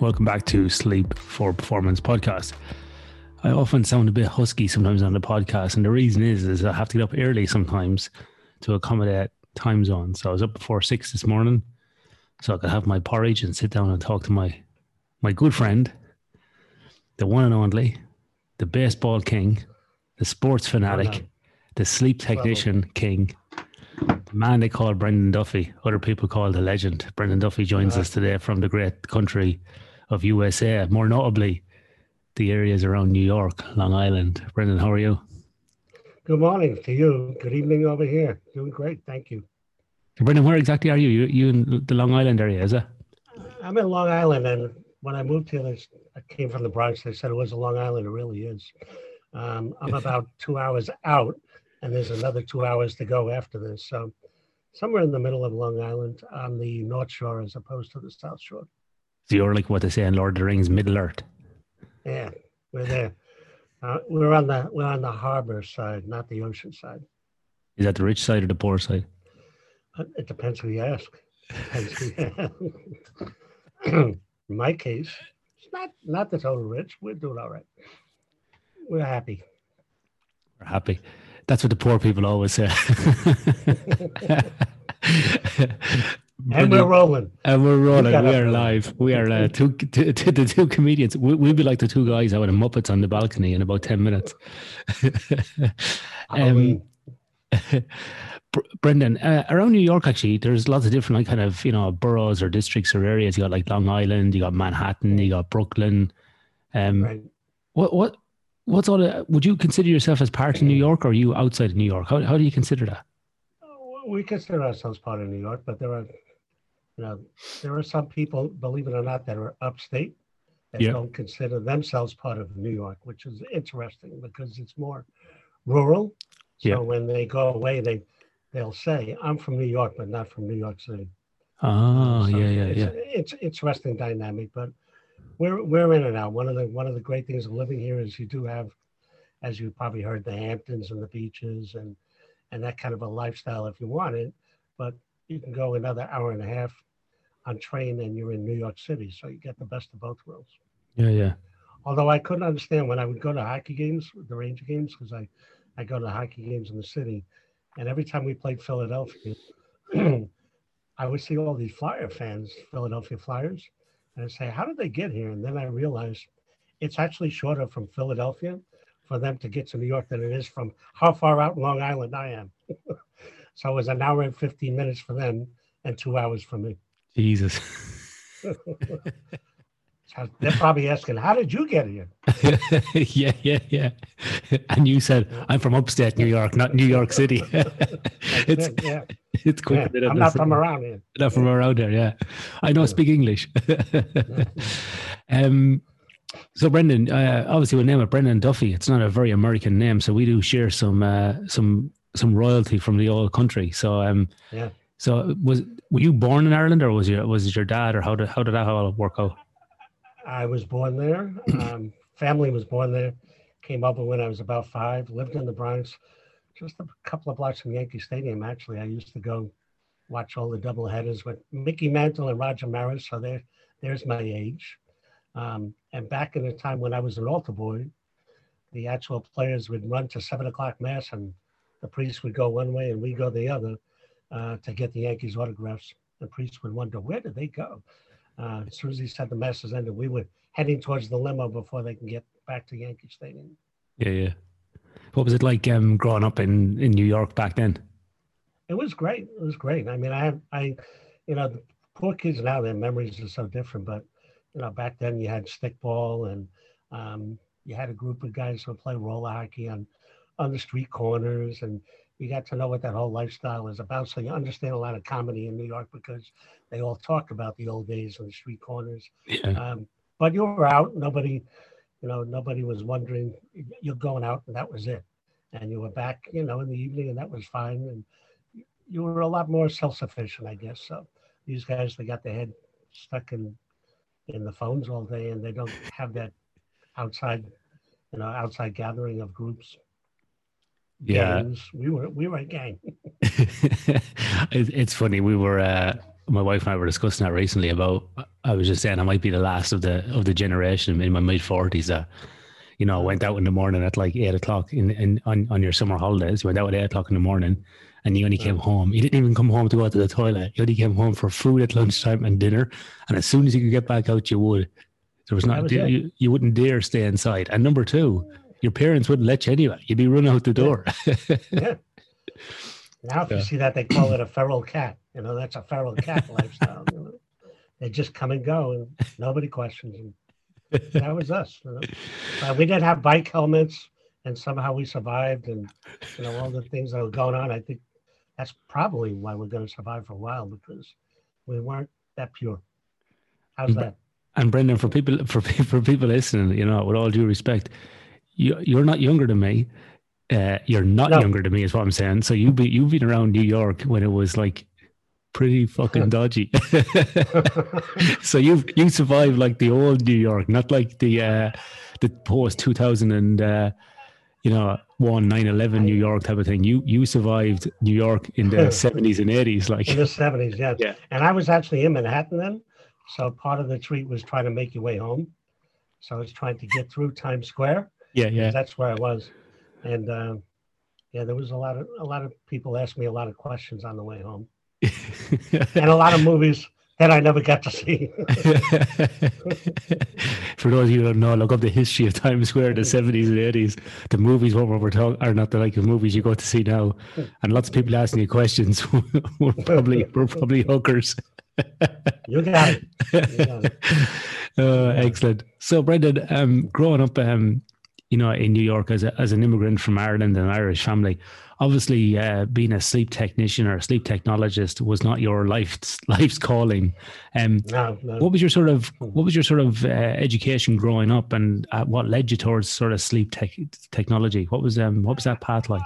Welcome back to Sleep for Performance podcast. I often sound a bit husky sometimes on the podcast, and the reason is is I have to get up early sometimes to accommodate time zones. So I was up before six this morning, so I could have my porridge and sit down and talk to my my good friend, the one and only, the baseball king, the sports fanatic, the sleep technician king, the man they call Brendan Duffy. Other people call the legend. Brendan Duffy joins us today from the great country of USA, more notably the areas around New York, Long Island. Brendan, how are you? Good morning to you. Good evening over here. Doing great. Thank you. Brendan, where exactly are you? You, you in the Long Island area, is it? I'm in Long Island, and when I moved here, I came from the Bronx. They said it was a Long Island. It really is. Um, I'm about two hours out, and there's another two hours to go after this. So, somewhere in the middle of Long Island on the North Shore as opposed to the South Shore. So you're like what they say in Lord of the Rings, Middle Earth. Yeah, we're there. Uh, we're on the we're on the harbor side, not the ocean side. Is that the rich side or the poor side? Uh, It depends who you ask. in my case, it's not not the total rich. We're doing all right. We're happy. We're happy. That's what the poor people always say. And we're rolling. And we're rolling. We are live. We are uh, two, two, two, the two comedians. We, we'll be like the two guys out in Muppets on the balcony in about 10 minutes. um, Brendan, uh, around New York, actually, there's lots of different like kind of you know boroughs or districts or areas. You got like Long Island, you got Manhattan, you got Brooklyn. Um, right. what what what's all? The, would you consider yourself as part of New York, or are you outside of New York? How how do you consider that? We consider ourselves part of New York, but there are, you know, there are some people, believe it or not, that are upstate that Yeah. don't consider themselves part of New York, which is interesting because it's more rural. So Yeah. when they go away, they they'll say, "I'm from New York, but not from New York City." Oh, So yeah, yeah, it's, yeah. It's interesting dynamic, but we're we're in and out. One of the one of the great things of living here is you do have, as you probably heard, the Hamptons and the beaches and and that kind of a lifestyle if you want it. But you can go another hour and a half on train and you're in New York City, so you get the best of both worlds. Yeah, yeah. Although I couldn't understand when I would go to hockey games, the Ranger games, because I, I go to hockey games in the city. And every time we played Philadelphia, I would see all these Flyer fans, Philadelphia Flyers, and I'd say, how did they get here? And then I realized it's actually shorter from Philadelphia for them to get to New York than it is from how far out in Long Island I am. so it was an hour and 15 minutes for them and two hours for me. Jesus. So they're probably asking, how did you get here? yeah, yeah, yeah. And you said I'm from upstate New York, not New York City. it's it, yeah. it's quicker Yeah, I'm not from around here. not from around there. Yeah, I know. Speak English. um. So Brendan, uh, obviously we name it Brendan Duffy. It's not a very American name, so we do share some uh, some some royalty from the old country. So um. Yeah. So was were you born in Ireland, or was your was it your dad, or how did how did that all work out? I was born there. Um, family was born there. Came over when I was about five. Lived in the Bronx, just a couple of blocks from Yankee Stadium. Actually, I used to go watch all the double headers with Mickey Mantle and Roger Maris. So there, there's my age. Um, and back in the time when I was an altar boy, the actual players would run to seven o'clock mass, and the priest would go one way and we go the other uh, to get the Yankees autographs. The priest would wonder where did they go. Uh, as soon as he said the mass is ended, we were heading towards the limo before they can get back to Yankee Stadium. Yeah, yeah. What was it like um, growing up in in New York back then? It was great. It was great. I mean, I have, I, you know, the poor kids now, their memories are so different. But, you know, back then you had stickball and um, you had a group of guys who would play roller hockey on, on the street corners. And you got to know what that whole lifestyle is about. So you understand a lot of comedy in New York because they all talk about the old days on the street corners. Yeah, Um, but you were out. Nobody, you know, nobody was wondering. You're going out, and that was it. And you were back, you know, in the evening, and that was fine. And you were a lot more self-sufficient, I guess. So these guys, they got their head stuck in in the phones all day, and they don't have that outside, you know, outside gathering of groups. Yeah. Gangs. We were we were a gang. it's funny. We were uh, my wife and I were discussing that recently about. I was just saying I might be the last of the of the generation in my mid forties that, you know, went out in the morning at like eight o'clock in, in on, on your summer holidays. You went out at eight o'clock in the morning, and you only came home. You didn't even come home to go to the toilet. You only came home for food at lunchtime and dinner. And as soon as you could get back out, you would. There was not was you, you wouldn't dare stay inside. And number two, your parents wouldn't let you anyway. You'd be running out the door. yeah. Now, if yeah. you see that, they call it a feral cat. You know, that's a feral cat lifestyle. You know? They just come and go, and nobody questions them. That was us. You know? uh, we did have bike helmets, and somehow we survived. And you know, all the things that were going on. I think that's probably why we're going to survive for a while because we weren't that pure. How's that? And Brendan, for people for for people listening, you know, with all due respect, you you're not younger than me. Uh, you're not no. younger than me, is what I'm saying. So you be you've been around New York when it was like pretty fucking dodgy. so you you survived like the old New York, not like the uh, the post 2000 and uh, you know one 9/11 New York type of thing. You you survived New York in the 70s and 80s, like in the 70s, yes. Yeah. And I was actually in Manhattan then, so part of the treat was trying to make your way home. So I was trying to get through Times Square. Yeah, yeah. That's where I was and uh, yeah, there was a lot of a lot of people asked me a lot of questions on the way home, and a lot of movies that I never got to see. For those of you who don't know, look up the history of Times Square, in the seventies and eighties. The movies, what we're talking, are not the like of movies you go to see now, and lots of people asking you questions were probably were probably hookers. you got it. You got it. Uh, excellent. So, Brendan, um, growing up um, you know, in New York as, a, as an immigrant from Ireland and an Irish family. Obviously, uh, being a sleep technician or a sleep technologist was not your life's life's calling. Um, no, no. What was your sort of what was your sort of uh, education growing up, and uh, what led you towards sort of sleep tech, technology? What was um, what was that path like?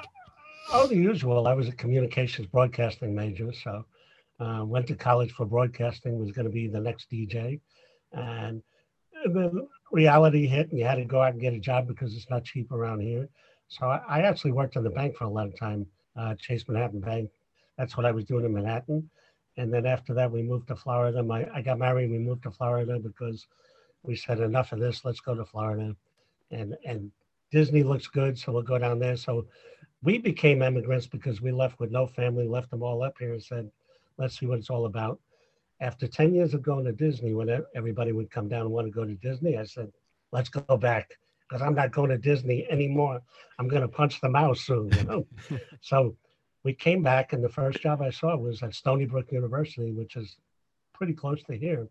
Oh, the usual. I was a communications broadcasting major, so uh, went to college for broadcasting. Was going to be the next DJ, and then reality hit and you had to go out and get a job because it's not cheap around here. So I, I actually worked in the bank for a lot of time, uh, Chase Manhattan Bank. That's what I was doing in Manhattan. And then after that, we moved to Florida. My, I got married. We moved to Florida because we said enough of this. Let's go to Florida, and and Disney looks good, so we'll go down there. So we became immigrants because we left with no family, left them all up here, and said, let's see what it's all about after 10 years of going to Disney, when everybody would come down and want to go to Disney, I said, let's go back because I'm not going to Disney anymore. I'm going to punch the mouse soon, you know? so we came back, and the first job I saw was at Stony Brook University, which is pretty close to here.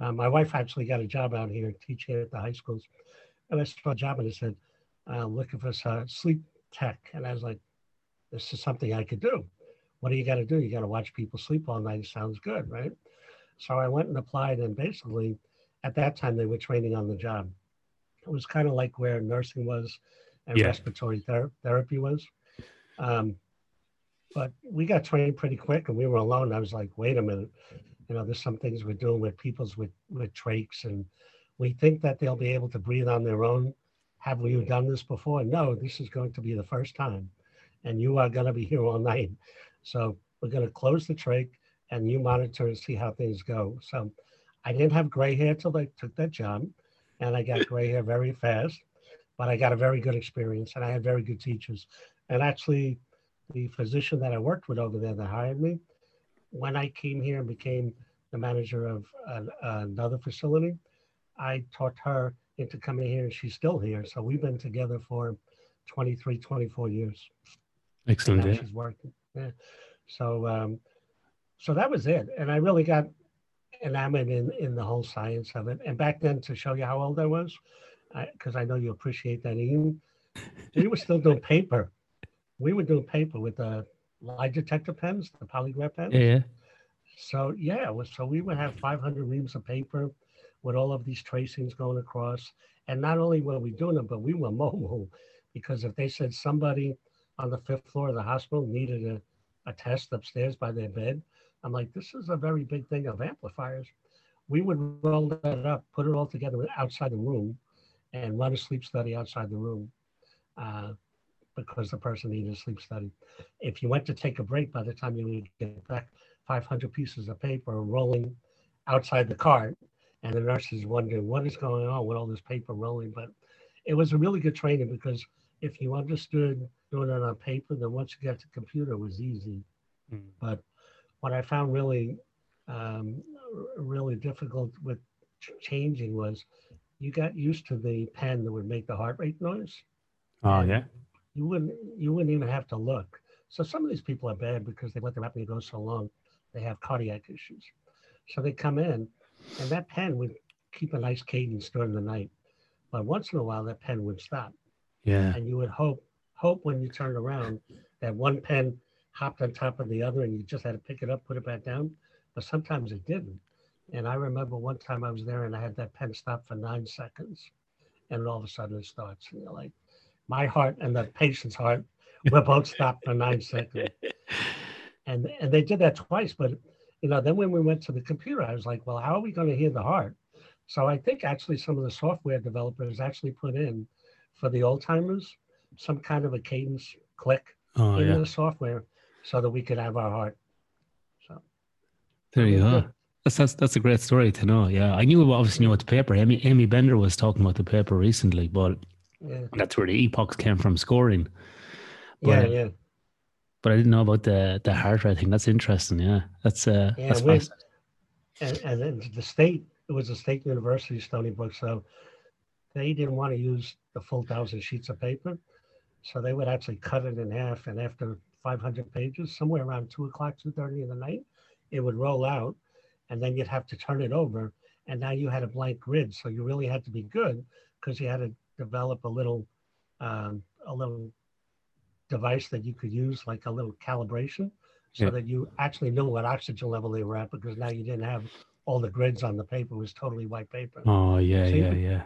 Uh, my wife actually got a job out here teaching at the high schools. And I saw a job and it said, uh, looking for uh, sleep tech. And I was like, this is something I could do. What do you got to do? You got to watch people sleep all night. It sounds good, right? So I went and applied, and basically, at that time, they were training on the job. It was kind of like where nursing was and yeah. respiratory ther- therapy was. Um, but we got trained pretty quick, and we were alone. I was like, wait a minute, you know, there's some things we're doing with people's with with trachs, and we think that they'll be able to breathe on their own. Have we done this before? No, this is going to be the first time, and you are going to be here all night. So we're going to close the trach and you monitor and see how things go. So I didn't have gray hair till I took that job, and I got gray hair very fast, but I got a very good experience and I had very good teachers. And actually, the physician that I worked with over there that hired me, when I came here and became the manager of an, another facility, I taught her into coming here and she's still here. So we've been together for 23, 24 years. Excellent. Yeah. She's working. Yeah. So um, so that was it. And I really got enamored in, in the whole science of it. And back then, to show you how old I was, because I, I, know you appreciate that, Ian, we were still doing paper. We were doing paper with the lie detector pens, the polygraph pens. Yeah. So yeah, was, so we would have 500 reams of paper with all of these tracings going across. And not only were we doing them, but we were mobile because if they said somebody on the fifth floor of the hospital needed a, a test upstairs by their bed, I'm like, this is a very big thing of amplifiers. We would roll that up, put it all together outside the room, and run a sleep study outside the room. Uh, because the person needed a sleep study. If you went to take a break, by the time you would get back 500 pieces of paper rolling outside the cart, and the nurse is wondering what is going on with all this paper rolling. But it was a really good training because if you understood doing it on paper, then once you got to computer, it was easy. Mm. But what I found really, um, really difficult with changing was you got used to the pen that would make the heart rate noise. Oh yeah. You wouldn't you wouldn't even have to look. So some of these people are bad because they let their apnea go so long, they have cardiac issues. So they come in, and that pen would keep a nice cadence during the night, but once in a while that pen would stop. Yeah. And you would hope hope when you turned around that one pen hopped on top of the other, and you just had to pick it up, put it back down. But sometimes it didn't. And I remember one time I was there and I had that pen stop for nine seconds, and all of a sudden it starts, and you're like, my heart and the patient's heart were both stopped for nine seconds. And and they did that twice, but you know, then when we went to the computer, I was like, well, how are we going to hear the heart? So I think actually some of the software developers actually put in for the old timers some kind of a cadence click oh, into yeah. the software so that we could have our heart. So there you go. That's, that's that's a great story to know. Yeah, I knew obviously knew about the paper. Amy Amy Bender was talking about the paper recently, but yeah. that's where the epochs came from scoring. But, yeah, yeah. But I didn't know about the the heart rate thing. That's interesting. Yeah, that's uh, yeah, that's we, and, and then the state it was a state university Stony Brook, so they didn't want to use the full thousand sheets of paper, so they would actually cut it in half. And after 500 pages, somewhere around two o'clock, two thirty in the night, it would roll out and then you'd have to turn it over. And now you had a blank grid. So you really had to be good because you had to develop a little, um, a little device that you could use, like a little calibration, so yeah. that you actually knew what oxygen level they were at because now you didn't have all the grids on the paper. It was totally white paper. Oh, yeah, so yeah, you, yeah.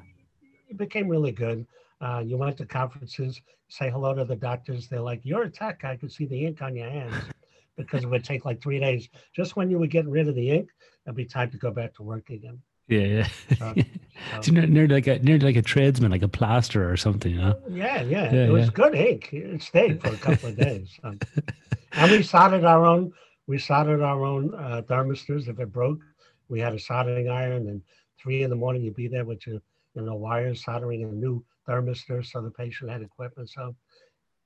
It became really good. Uh, you went to conferences, say hello to the doctors. They're like, "You're a tech. I could see the ink on your hands," because it would take like three days. Just when you were getting rid of the ink, it'll be time to go back to work again. Yeah, yeah. So, it's near, like a near like a tradesman, like a plaster or something, you know? Yeah, yeah. yeah it was yeah. good ink. It stayed for a couple of days. Um, and we soldered our own. We soldered our own uh, thermistors. If it broke, we had a soldering iron. And three in the morning, you'd be there with your, you know, wires soldering a new thermistor, so the patient had equipment. So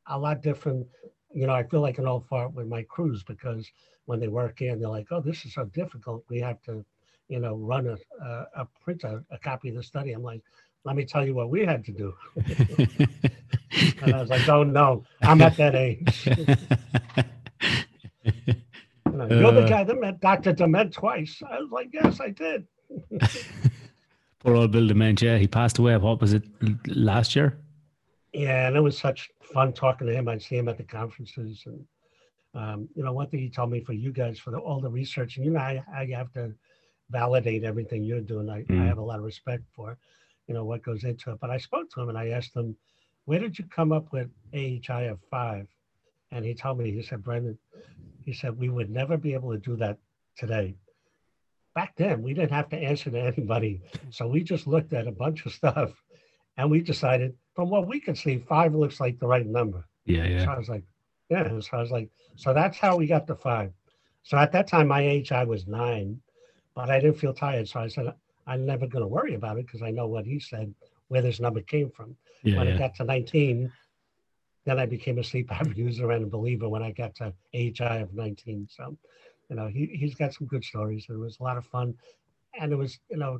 a lot different. You know, I feel like an old fart with my crews because when they work in, they're like, "Oh, this is so difficult. We have to, you know, run a a, a print a, a copy of the study." I'm like, "Let me tell you what we had to do." and I was like, "Oh no, I'm at that age." you know, You're the uh. guy that met Dr. Dement twice. I was like, "Yes, I did." Poor old Bill Dement. Yeah, he passed away. What was it last year? Yeah, and it was such fun talking to him. I'd see him at the conferences and um, you know, one thing he told me for you guys for the, all the research, and you know, I, I have to validate everything you're doing. I, mm. I have a lot of respect for, you know, what goes into it. But I spoke to him and I asked him, where did you come up with AHI of five? And he told me, he said, Brendan, he said, we would never be able to do that today. Back then, we didn't have to answer to anybody. So we just looked at a bunch of stuff and we decided, from what we could see, five looks like the right number. Yeah, yeah. So I was like, yeah. So I was like, so that's how we got to five. So at that time, my age, I was nine, but I didn't feel tired. So I said, I'm never going to worry about it because I know what he said, where this number came from. Yeah, when yeah. I got to 19, then I became a sleep app user and a believer when I got to AHI of 19. So, you know, he, he's got some good stories. It was a lot of fun. And it was, you know,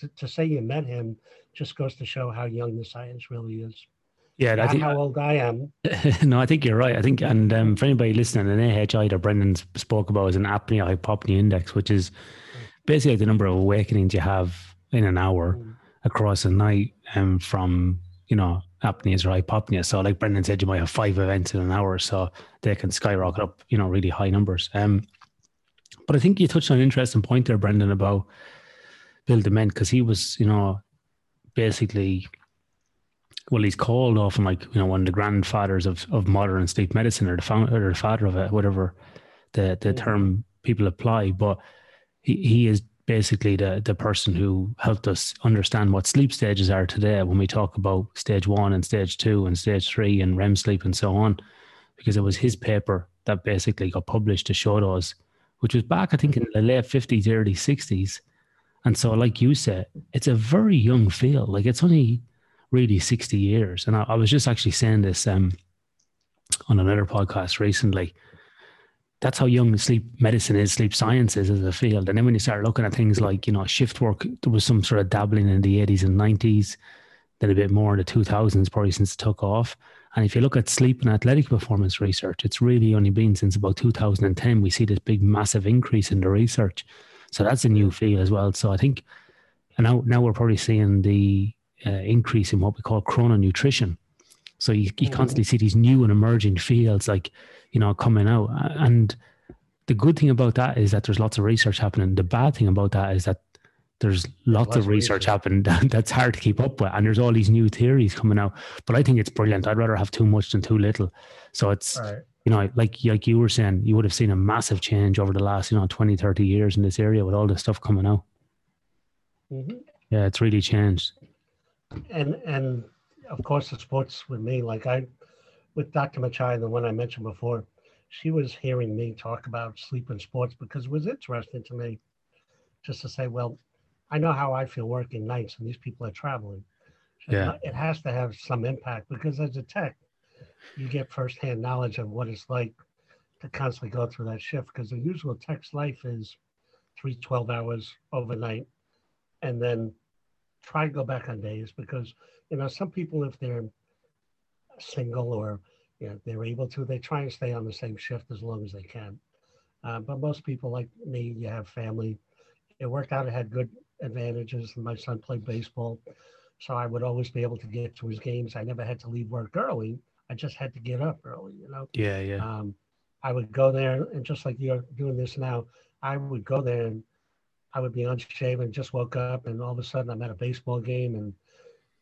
to, to say you met him just goes to show how young the science really is. Yeah, I think how old I am. no, I think you're right. I think, and um, for anybody listening, an AHI that Brendan spoke about is an apnea hypopnea index, which is basically the number of awakenings you have in an hour mm. across a night, um, from you know apneas or hypopnea. So, like Brendan said, you might have five events in an hour, so they can skyrocket up, you know, really high numbers. Um, but I think you touched on an interesting point there, Brendan, about Bill Dement, because he was, you know, basically well, he's called often like you know one of the grandfathers of, of modern sleep medicine or the founder or the father of it, whatever the the term people apply. But he, he is basically the the person who helped us understand what sleep stages are today when we talk about stage one and stage two and stage three and REM sleep and so on, because it was his paper that basically got published to show those, which was back I think in the late fifties, early sixties. And so, like you said, it's a very young field. Like it's only really 60 years. And I, I was just actually saying this um, on another podcast recently that's how young sleep medicine is, sleep science is as a field. And then when you start looking at things like, you know, shift work, there was some sort of dabbling in the 80s and 90s, then a bit more in the 2000s, probably since it took off. And if you look at sleep and athletic performance research, it's really only been since about 2010 we see this big, massive increase in the research. So that's a new field as well. So I think, and now, now we're probably seeing the uh, increase in what we call chrononutrition. So you, you mm-hmm. constantly see these new and emerging fields like you know, coming out. And the good thing about that is that there's lots of research happening. The bad thing about that is that there's lots, lots of research, research. happening that, that's hard to keep up with, and there's all these new theories coming out. But I think it's brilliant. I'd rather have too much than too little. So it's right. you know, like like you were saying, you would have seen a massive change over the last you know 20, 30 years in this area with all this stuff coming out. Mm-hmm. Yeah, it's really changed. And and of course, the sports with me, like I with Dr. Maczaj, the one I mentioned before, she was hearing me talk about sleep and sports because it was interesting to me just to say, well, I know how I feel working nights and these people are traveling. Yeah. It has to have some impact because as a tech, you get firsthand knowledge of what it's like to constantly go through that shift because the usual tech's life is three 12 hours overnight and then try to go back on days because, you know, some people, if they're single or you know, they're able to, they try and stay on the same shift as long as they can. Uh, but most people like me, you have family. It worked out. It had good advantages. And my son played baseball, so I would always be able to get to his games. I never had to leave work early. I just had to get up early, you know? Yeah, yeah. Um, I would go there, and just like you're doing this now, I would go there and I would be unshaven, just woke up, and all of a sudden I'm at a baseball game, and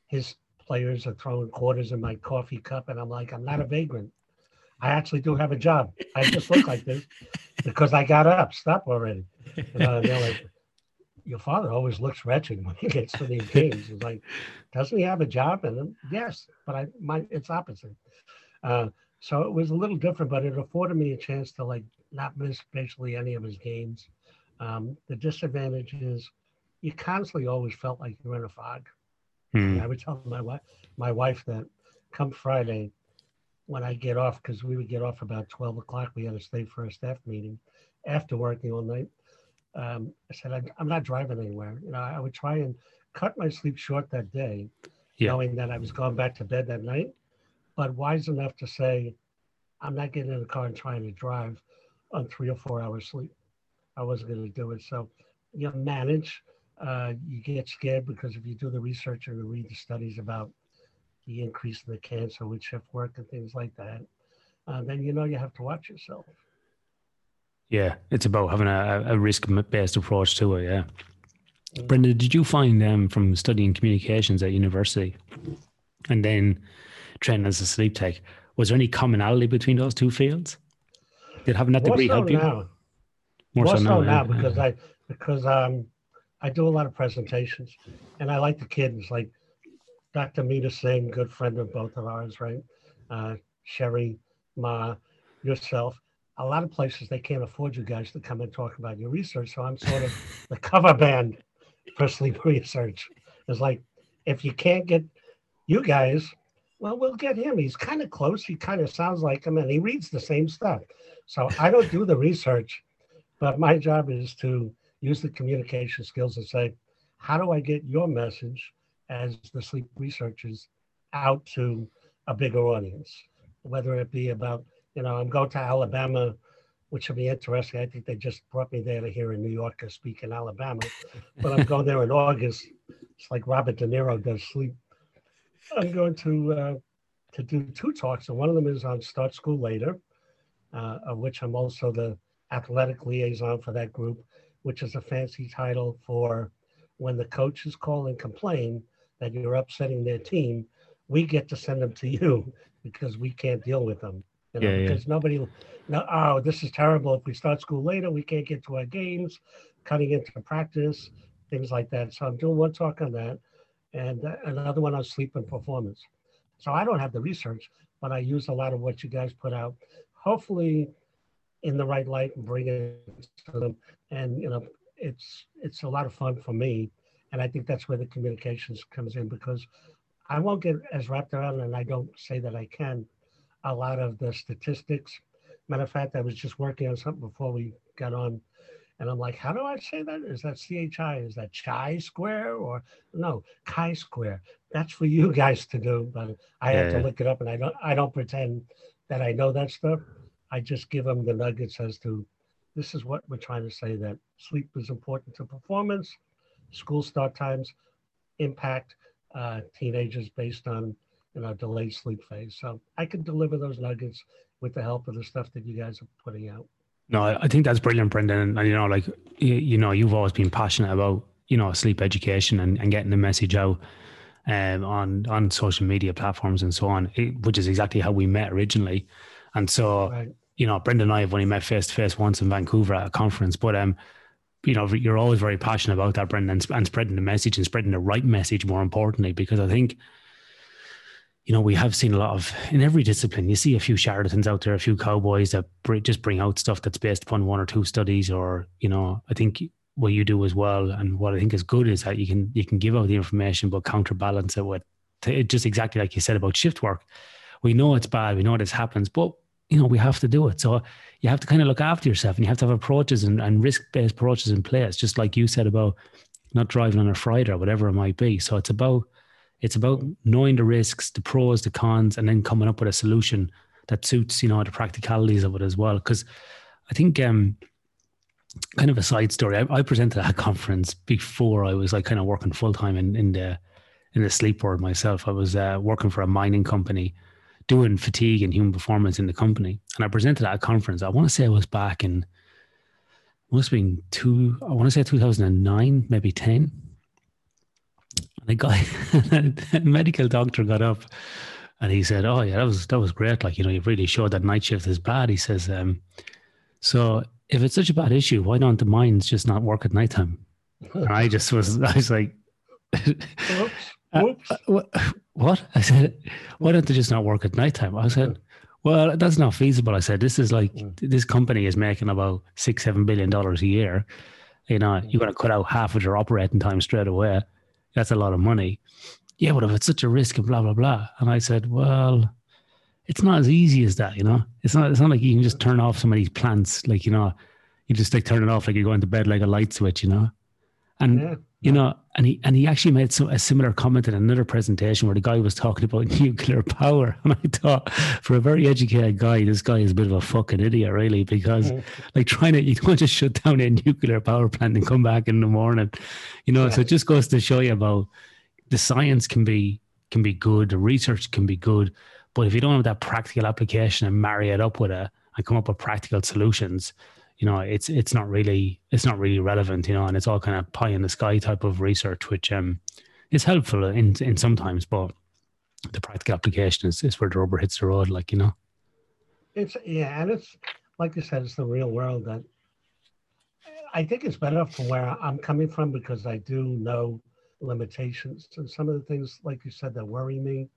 his players are throwing quarters in my coffee cup, and I'm like, I'm not a vagrant. I actually do have a job. I just look like this because I got up. Stop already. And, uh, they're like, your father always looks wretched when he gets to these games. It's like, doesn't he have a job? And yes, but I my it's opposite. Uh, so it was a little different, but it afforded me a chance to like not miss basically any of his games. Um, the disadvantage is you constantly always felt like you're in a fog. Hmm. I would tell my wife, my wife that come Friday, when I get off, because we would get off about 12 o'clock, we had to stay for a staff meeting after working all night. Um, I said, I, am not driving anywhere. You know, I would try and cut my sleep short that day, yeah. knowing that I was going back to bed that night, but wise enough to say, I'm not getting in the car and trying to drive on three or four hours sleep. I wasn't going to do it. So you know, manage uh, you get scared because if you do the research or you read the studies about the increase in the cancer with shift work and things like that, uh, then you know you have to watch yourself. Yeah, it's about having a, a risk based approach to it. Yeah. Mm-hmm. Brendan, did you find um, from studying communications at university and then training as a sleep tech, was there any commonality between those two fields? Did having that degree so help you? Now. More, More so, now, now because I because um I do a lot of presentations, and I like the kids, like Dr. Meeta Singh, good friend of both of ours, right? Uh, Cheri Mah, yourself. A lot of places they can't afford you guys to come and talk about your research, so I'm sort of the cover band for sleep research. It's like if you can't get you guys, well, we'll get him. He's kind of close. He kind of sounds like him, and he reads the same stuff. So I don't do the research, but my job is to use the communication skills and say, how do I get your message as the sleep researchers out to a bigger audience? Whether it be about, you know, I'm going to Alabama, which will be interesting. I think they just brought me there to hear a New Yorker speak in Alabama, but I'm going there in August. It's like Robert De Niro does sleep. I'm going to uh, to do two talks, and one of them is on Start School Later, uh, of which I'm also the athletic liaison for that group which is a fancy title for when the coaches call and complain that you're upsetting their team, we get to send them to you because we can't deal with them. You know, Yeah, yeah. because nobody, no, oh, this is terrible. If we start school later, we can't get to our games, cutting into practice, things like that. So I'm doing one talk on that, and uh, another one on sleep and performance. So I don't have the research, but I use a lot of what you guys put out. Hopefully, in the right light and bring it to them. And you know, it's it's a lot of fun for me, and I think that's where the communications comes in because I won't get as wrapped around, and I don't say that I can, a lot of the statistics. Matter of fact, I was just working on something before we got on, and I'm like, how do I say that? Is that CHI? Is that chi square or no chi square? That's for you guys to do, but I Yeah, have to look it up, and I don't I don't pretend that I know that stuff. I just give them the nuggets as to this is what we're trying to say that sleep is important to performance, school start times impact uh, teenagers based on you know delayed sleep phase. So I can deliver those nuggets with the help of the stuff that you guys are putting out. No, I think that's brilliant, Brendan. And, and, you know, like you, you know, you've always been passionate about you know sleep education and, and getting the message out um, on on social media platforms and so on, it, which is exactly how we met originally. And so, Right. you know, Brendan and I have only met face to face once in Vancouver at a conference, but um, you know, you're always very passionate about that, Brendan, and, and spreading the message and spreading the right message more importantly, because I think you know, we have seen a lot of in every discipline. You see a few charlatans out there, a few cowboys that br- just bring out stuff that's based upon one or two studies, or you know, I think what you do as well, and what I think is good is that you can you can give out the information, but counterbalance it with t- just exactly like you said about shift work. We know it's bad, we know this happens, but you know we have to do it. So you have to kind of look after yourself, and you have to have approaches and, and risk based approaches in place, just like you said about not driving on a Friday or whatever it might be. So it's about it's about knowing the risks, the pros, the cons, and then coming up with a solution that suits, you know, the practicalities of it as well. Because I think, um, kind of a side story. I, I presented at a conference before I was like kind of working full time in, in the in the sleep world myself. I was uh, working for a mining company, doing fatigue and human performance in the company, and I presented at a conference. I want to say I was back in must have been two. I want to say two thousand and nine, maybe ten and a guy, a medical doctor got up and he said, Oh yeah, that was that was great. Like, you know, you've really showed that night shift is bad. He says, um, so if it's such a bad issue, why don't the mines just not work at nighttime? And I just was I was like. Uh, Whoops. what, what? I said, why don't they just not work at nighttime? I said, well, that's not feasible. I said, this is like Mm. this company is making about six, seven billion dollars a year. You know, you're going to cut out half of your operating time straight away. That's a lot of money. Yeah, but if it's such a risk and blah blah blah. And I said, well, it's not as easy as that. You know, it's not. It's not like you can just turn off some of these plants. Like you know, you just like turn it off like you're going to bed like a light switch. You know, and Yeah. You know, and he and he actually made some, a similar comment in another presentation where the guy was talking about nuclear power, and I thought, for a very educated guy, this guy is a bit of a fucking idiot, really, because Mhm. like trying to you don't just shut down a nuclear power plant and come back in the morning, you know. So it just goes to show you about the science can be can be good, the research can be good, but if you don't have that practical application and marry it up with it and come up with practical solutions, you know, it's it's not really it's not really relevant, you know, and it's all kind of pie in the sky type of research, which um is helpful in in sometimes, but the practical application is, is where the rubber hits the road, like you know. It's yeah, and it's like you said, it's the real world that I think it's better from where I'm coming from because I do know limitations. And some of the things, like you said, that worry me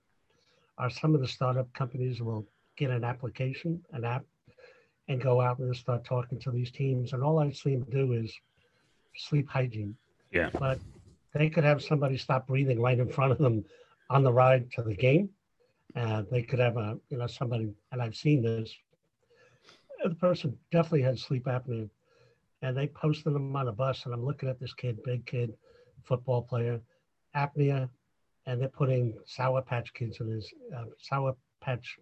are some of the startup companies will get an application, an app, and go out and start talking to these teams. And all I see them do is sleep hygiene. Yeah. But they could have somebody stop breathing right in front of them on the ride to the game. Uh, they could have a, you know, somebody, and I've seen this. The person definitely had sleep apnea, and they posted him on a bus. And I'm looking at this kid, big kid, football player, apnea, and they're putting Sour Patch Kids in his uh, Sour Patch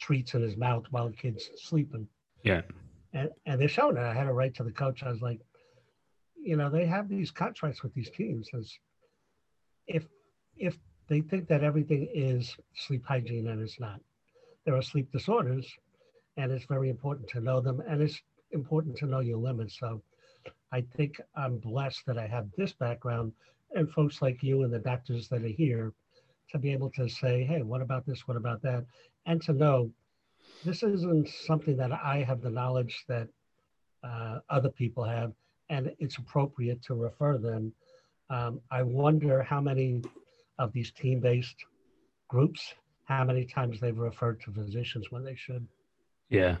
treats in his mouth while the kid's sleeping. Yeah. And and they're showing it. I had to write to the coach. I was like, you know, they have these contracts with these teams. As if if they think that everything is sleep hygiene and it's not. There are sleep disorders, and it's very important to know them, and it's important to know your limits. So I think I'm blessed that I have this background and folks like you and the doctors that are here to be able to say, hey, what about this? What about that? And to know this isn't something that I have the knowledge that uh, other people have, and it's appropriate to refer them. Um, I wonder how many of these team-based groups, how many times they've referred to physicians when they should. Yeah.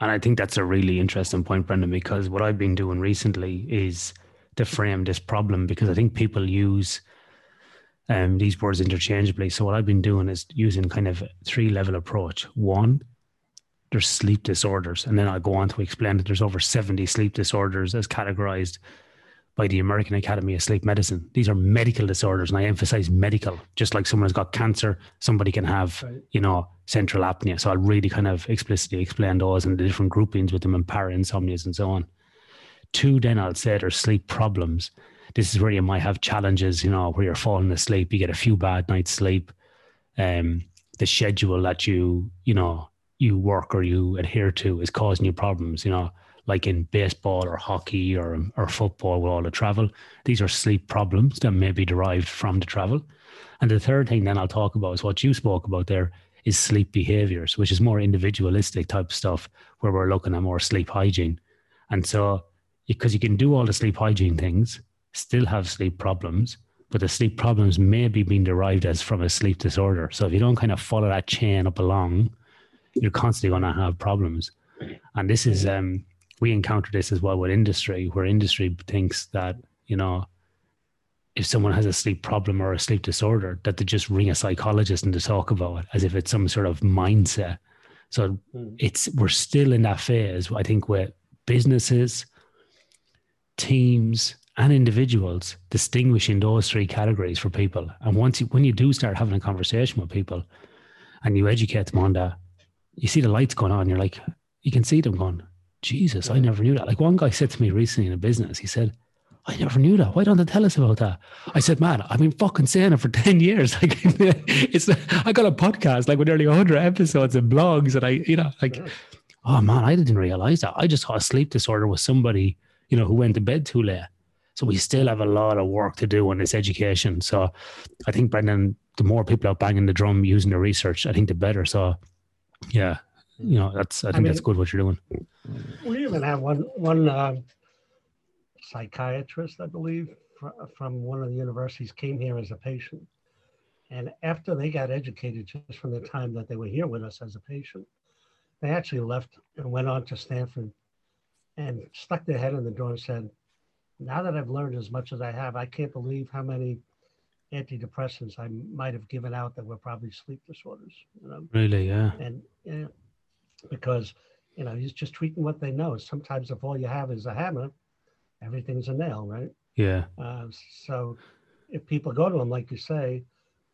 And I think that's a really interesting point, Brendan, because what I've been doing recently is to frame this problem because I think people use um, these words interchangeably. So what I've been doing is using kind of three level approach. One, there's sleep disorders, and then I'll go on to explain that there's over 70 sleep disorders as categorized by the American Academy of Sleep Medicine. These are medical disorders, and I emphasize medical. Just like someone has got cancer, somebody can have, right. you know, central apnea. So I'll really kind of explicitly explain those and the different groupings with them and parasomnias and so on. Two, then I'll say there's sleep problems. This is where you might have challenges, you know, where you're falling asleep, you get a few bad nights sleep. Um, the schedule that you, you know, you work or you adhere to is causing you problems, you know like in baseball or hockey or, or football with all the travel. These are sleep problems that may be derived from the travel. And the third thing then I'll talk about is what you spoke about there is sleep behaviors, which is more individualistic type stuff where we're looking at more sleep hygiene. And so, because you can do all the sleep hygiene things, still have sleep problems, but the sleep problems may be being derived as from a sleep disorder. So if you don't kind of follow that chain up along, you're constantly going to have problems. And this is um, we encounter this as well with industry, where industry thinks that, you know, if someone has a sleep problem or a sleep disorder, that they just ring a psychologist and to talk about it as if it's some sort of mindset. So mm. it's we're still in that phase, I think, where businesses, teams, and individuals distinguishing those three categories for people. And once you, when you do start having a conversation with people and you educate them on that, you see the lights going on, you're like, you can see them going, Jesus, I never knew that. Like one guy said to me recently in a business, he said, I never knew that. Why don't they tell us about that? I said, man, I've been fucking saying it for 10 years. Like it's, I got a podcast like with nearly 100 episodes and blogs and I, you know, like, oh man, I didn't realize that. I just thought a sleep disorder was somebody, you know, who went to bed too late. So we still have a lot of work to do on this education. So I think, Brendan, the more people are banging the drum using the research, I think the better. So yeah, you know, that's, I think I mean, that's good what you're doing. We even have one one uh, psychiatrist, I believe, fr- from one of the universities came here as a patient, and after they got educated, just from the time that they were here with us as a patient, they actually left and went on to Stanford, and stuck their head in the door and said, "Now that I've learned as much as I have, I can't believe how many." Antidepressants I might have given out that were probably sleep disorders. You know? Really, yeah. And yeah, because you know, he's just tweaking what they know. Sometimes if all you have is a hammer, everything's a nail, right? Yeah. Uh, so if people go to him, like you say,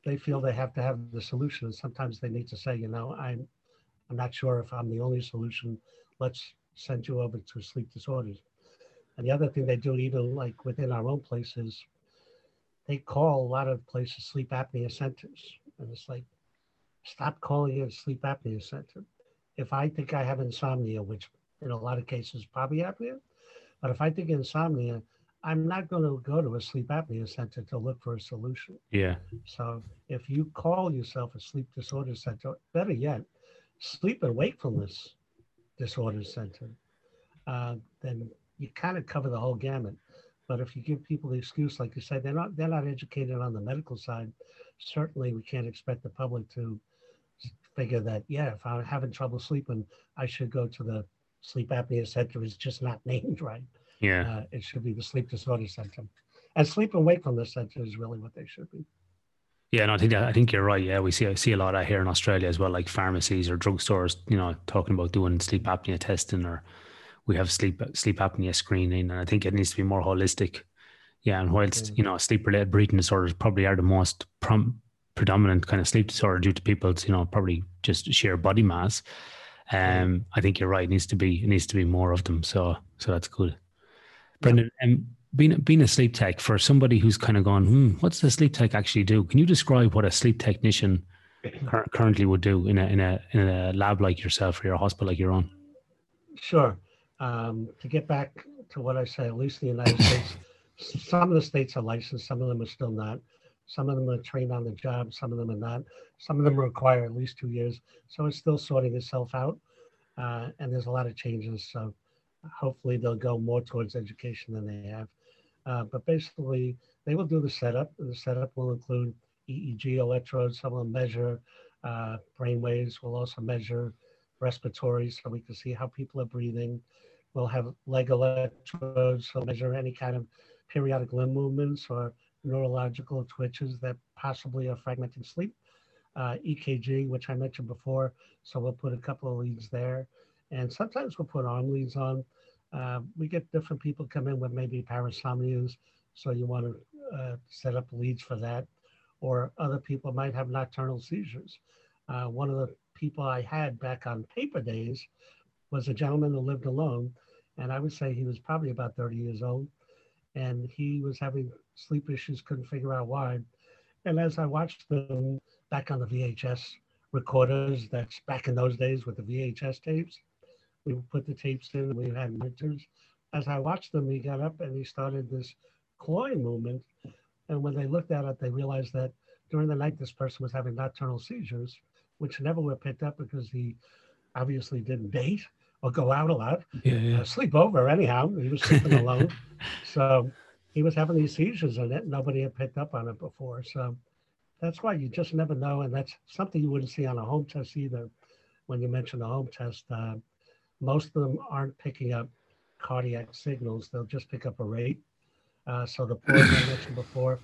they feel they have to have the solution. And sometimes they need to say, you know, I'm, I'm not sure if I'm the only solution. Let's send you over to sleep disorders. And the other thing they do, even like within our own places, they call a lot of places sleep apnea centers. And it's like, stop calling it a sleep apnea center if I think I have insomnia, which in a lot of cases probably apnea, but if I think insomnia, I'm not going to go to a sleep apnea center to look for a solution. Yeah. So if you call yourself a sleep disorder center, better yet, sleep and wakefulness disorder center, uh, then you kind of cover the whole gamut. But if you give people the excuse, like you said, they're not they're not educated on the medical side. Certainly, we can't expect the public to figure that yeah, if I'm having trouble sleeping, I should go to the sleep apnea center. It's just not named right. Yeah, uh, it should be the sleep disorder center, and sleep and wakefulness center is really what they should be. Yeah, no, I think I think you're right. Yeah, we see I see a lot of here in Australia as well, like pharmacies or drugstores. You know, talking about doing sleep apnea testing, or we have sleep sleep apnea screening, and I think it needs to be more holistic. Yeah, and whilst mm-hmm. you know sleep related breathing disorders probably are the most prom- predominant kind of sleep disorder due to people's, you know, probably just sheer body mass. Um, I think you're right. It needs to be it needs to be more of them. So so that's good. Brendan, um, being being a sleep tech for somebody who's kind of gone, hmm, what's the sleep tech actually do? Can you describe what a sleep technician cur- currently would do in a in a in a lab like yourself or your hospital like your own? Sure. Um, to get back to what I said, at least the United States, some of the states are licensed, some of them are still not. Some of them are trained on the job, some of them are not. Some of them require at least two years. So it's still sorting itself out. Uh, and there's a lot of changes. So hopefully they'll go more towards education than they have. Uh, but basically, they will do the setup. The setup will include EEG electrodes. Some will measure uh, brain waves. We'll also measure respiratory so we can see how people are breathing. We'll have leg electrodes, so measure any kind of periodic limb movements or neurological twitches that possibly are fragmenting sleep. Uh, EKG, which I mentioned before, so we'll put a couple of leads there. And sometimes we'll put arm leads on. Uh, we get different people come in with maybe parasomnias, so you want to uh, set up leads for that. Or other people might have nocturnal seizures. Uh, one of the people I had back on paper days was a gentleman who lived alone, and I would say he was probably about 30 years old, and he was having sleep issues, couldn't figure out why. And as I watched them back on the VHS recorders, that's back in those days with the VHS tapes, we put the tapes in, we had monitors. As I watched them, he got up and he started this clawing movement. And when they looked at it, they realized that during the night, this person was having nocturnal seizures which never were picked up because he obviously didn't date or go out a lot, yeah, yeah. Uh, sleep over anyhow. He was sleeping alone. So he was having these seizures and it, nobody had picked up on it before. So that's why you just never know. And that's something you wouldn't see on a home test either. When you mention a home test, uh, most of them aren't picking up cardiac signals. They'll just pick up a rate. Uh, so the point I mentioned before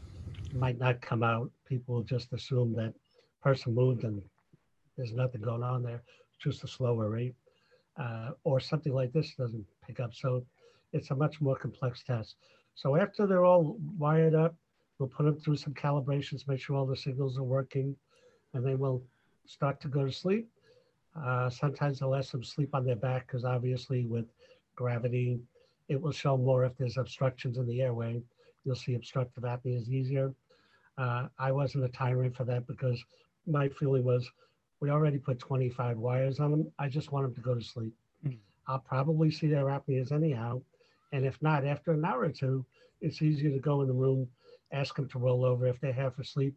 might not come out. People will just assume that person moved and there's nothing going on there, just a slower rate. Uh, or something like this doesn't pick up. So it's a much more complex test. So after they're all wired up, we'll put them through some calibrations, make sure all the signals are working, and then we'll start to go to sleep. Uh, sometimes they'll let them sleep on their back because obviously with gravity, it will show more if there's obstructions in the airway. You'll see obstructive apnea is easier. Uh, I wasn't a tyrant for that because my feeling was we already put 25 wires on them. I just want them to go to sleep. Mm. I'll probably see their apneas anyhow. And if not, after an hour or two, it's easier to go in the room, ask them to roll over if they have for sleep,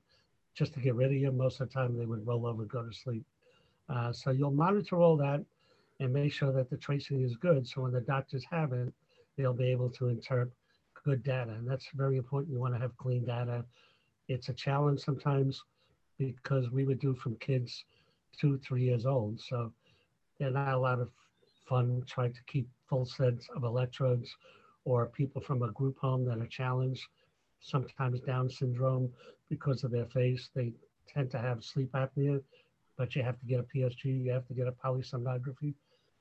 just to get rid of you. Most of the time, they would roll over and go to sleep. Uh, so you'll monitor all that and make sure that the tracing is good. So when the doctors have it, they'll be able to interpret good data. And that's very important. You want to have clean data. It's a challenge sometimes because we would do from kids two, three years old. So they're not a lot of fun trying to keep full sets of electrodes or people from a group home that are challenged, sometimes Down syndrome because of their face. They tend to have sleep apnea, but you have to get a PSG, you have to get a polysomnography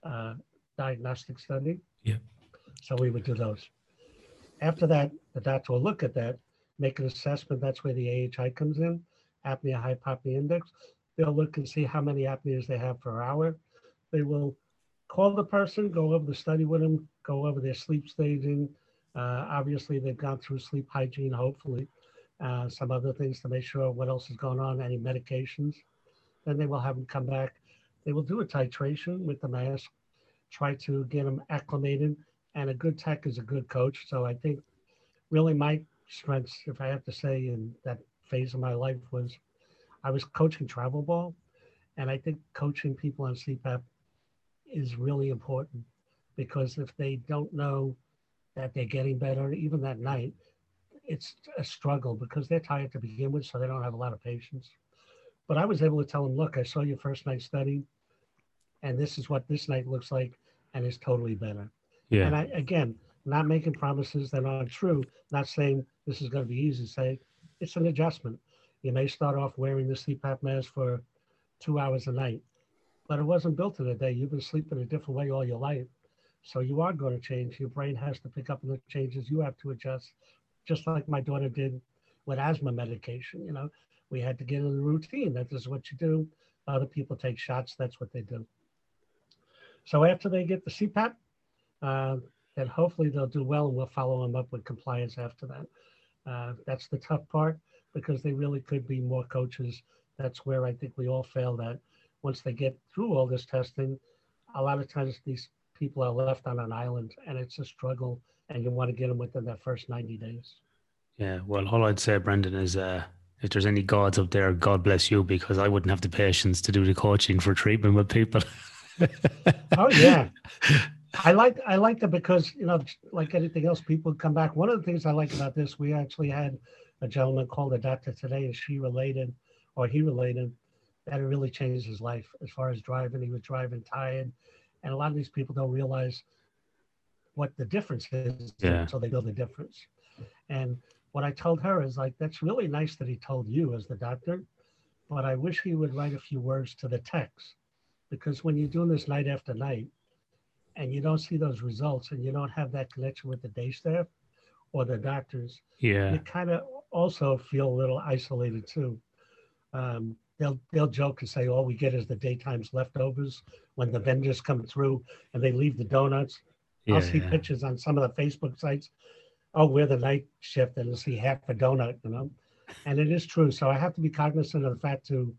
uh, diagnostic study. Yeah. So we would do those. After that, the doctor will look at that, make an assessment. That's where the AHI comes in, apnea hypopnea index. They'll look and see how many apneas they have per hour. They will call the person, go over the study with them, go over their sleep staging. Uh, obviously, they've gone through sleep hygiene, hopefully, uh, some other things to make sure what else is going on, any medications. Then they will have them come back. They will do a titration with the mask, try to get them acclimated. And a good tech is a good coach. So I think really my strengths, if I have to say, in that phase of my life was I was coaching travel ball, and I think coaching people on CPAP is really important because if they don't know that they're getting better, even that night, it's a struggle because they're tired to begin with, so they don't have a lot of patience. But I was able to tell them, look, I saw your first night study, and this is what this night looks like, and it's totally better. Yeah. And I, again, not making promises that aren't true, not saying this is going to be easy, say it's an adjustment. You may start off wearing the CPAP mask for two hours a night, but it wasn't built in a day. You've been sleeping a different way all your life. So you are going to change. Your brain has to pick up on the changes. You have to adjust, just like my daughter did with asthma medication. You know, we had to get in the routine. That is what you do. Other people take shots. That's what they do. So after they get the CPAP, uh, then hopefully they'll do well, and we'll follow them up with compliance after that. Uh, that's the tough part because they really could be more coaches. That's where I think we all fail that once they get through all this testing, a lot of times these people are left on an island and it's a struggle and you want to get them within that first 90 days. Yeah, well, all I'd say, Brendan, is uh, if there's any gods up there, God bless you, because I wouldn't have the patience to do the coaching for treatment with people. oh yeah. I like I like that because you know, like anything else, people come back. One of the things I like about this, we actually had a gentleman called a doctor today, and she related, or he related, that it really changed his life as far as driving. He was driving tired, and a lot of these people don't realize what the difference is Yeah. until they know the difference. And what I told her is like, that's really nice that he told you as the doctor, but I wish he would write a few words to the text because when you're doing this night after night and you don't see those results and you don't have that connection with the day staff or the doctors, Yeah. you kind of also feel a little isolated too. Um, they'll they'll joke and say all we get is the daytime's leftovers when the vendors come through and they leave the donuts. Yeah. I'll see pictures on some of the Facebook sites. Oh, we're the night shift and you'll see half a donut, you know. And it is true. So I have to be cognizant of the fact to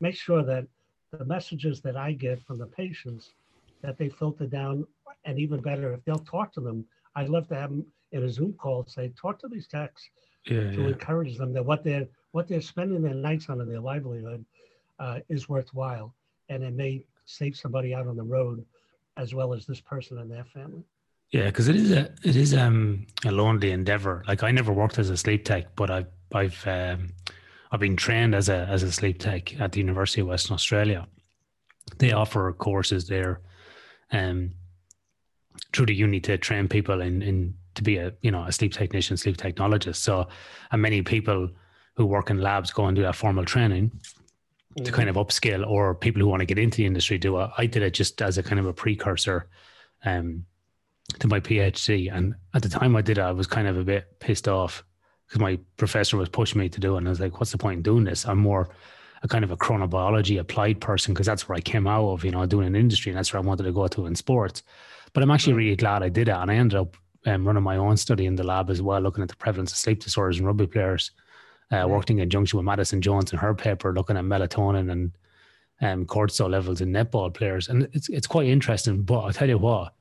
make sure that the messages that I get from the patients that they filter down and even better if they'll talk to them. I'd love to have them in a Zoom call say, talk to these techs yeah, to yeah. encourage them that what they're what they're spending their nights on in their livelihood uh, is worthwhile, and it may save somebody out on the road, as well as this person and their family. Yeah, because it is a it is um a lonely endeavor. Like I never worked as a sleep tech, but I've I've um, I've been trained as a as a sleep tech at the University of Western Australia. They offer courses there, um, through the uni to train people in in to be a you know a sleep technician, sleep technologist. So, and many people who work in labs go and do that formal training to kind of upskill, or people who want to get into the industry do it. I did it just as a kind of a precursor. Um, to my PhD. And at the time I did it, I was kind of a bit pissed off because my professor was pushing me to do it. And I was like, what's the point in doing this? I'm more a kind of a chronobiology applied person because that's where I came out of, you know, doing an industry and that's where I wanted to go to in sports. But I'm actually really glad I did it. And I ended up um, running my own study in the lab as well, looking at the prevalence of sleep disorders in rugby players. Uh, worked in conjunction with Madison Jones and her paper, looking at melatonin and um, cortisol levels in netball players. And it's, it's quite interesting. But I'll tell you what,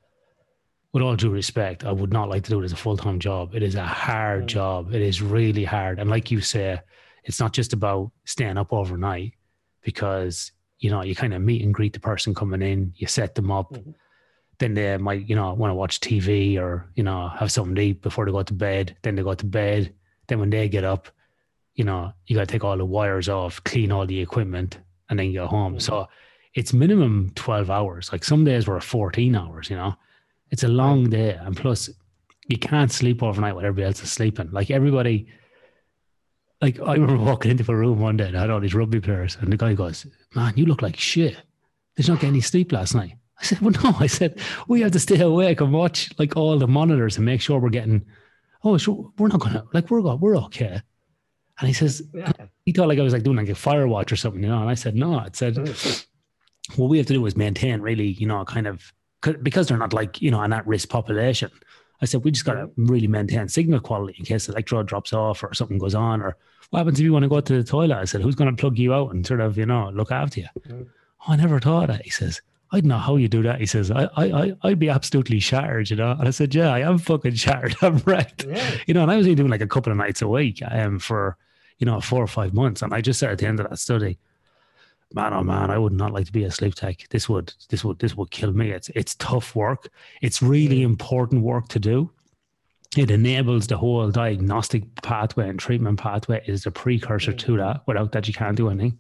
with all due respect, I would not like to do it as a full time job. It is a hard Mm. job. It is really hard. And like you say, it's not just about staying up overnight because, you know, you kind of meet and greet the person coming in, you set them up. Mhm. Then they might, you know, want to watch TV or, you know, have something to eat before they go to bed. Then they go to bed. Then when they get up, you know, you got to take all the wires off, clean all the equipment, and then you go home. Mhm. So it's minimum 12 hours. Like some days were 14 hours, you know. It's a long day. And plus, you can't sleep overnight while everybody else is sleeping. Like everybody, like I remember walking into a room one day and I had all these rugby players, and the guy goes, Man, you look like shit. Did you not get any sleep last night? I said, Well, no. I said, We have to stay awake and watch like all the monitors and make sure we're getting, oh, sure, we're not going to, like, we're, we're okay. And he says, Yeah. he thought like I was like doing like a fire watch or something, you know. And I said, no. I said, what we have to do is maintain really, you know, kind of, because they're not like, you know, an at risk population. I said, we just got to really maintain signal quality in case the electrode drops off or something goes on. Or what happens if you want to go to the toilet? I said, who's going to plug you out and sort of, you know, look after you? Mhm. Oh, I never thought of that. He says, I don't know how you do that. He says, I, I, I, I'd be absolutely shattered, you know. And I said, yeah, I am fucking shattered. I'm wrecked Yeah. you know, and I was only doing like a couple of nights a week um, for, you know, four or five months. And I just said at the end of that study, man, oh man, I would not like to be a sleep tech. This would, this would, this would kill me. It's, it's tough work. It's really important work to do. It enables the whole diagnostic pathway and treatment pathway. is the precursor to that. Without that, you can't do anything.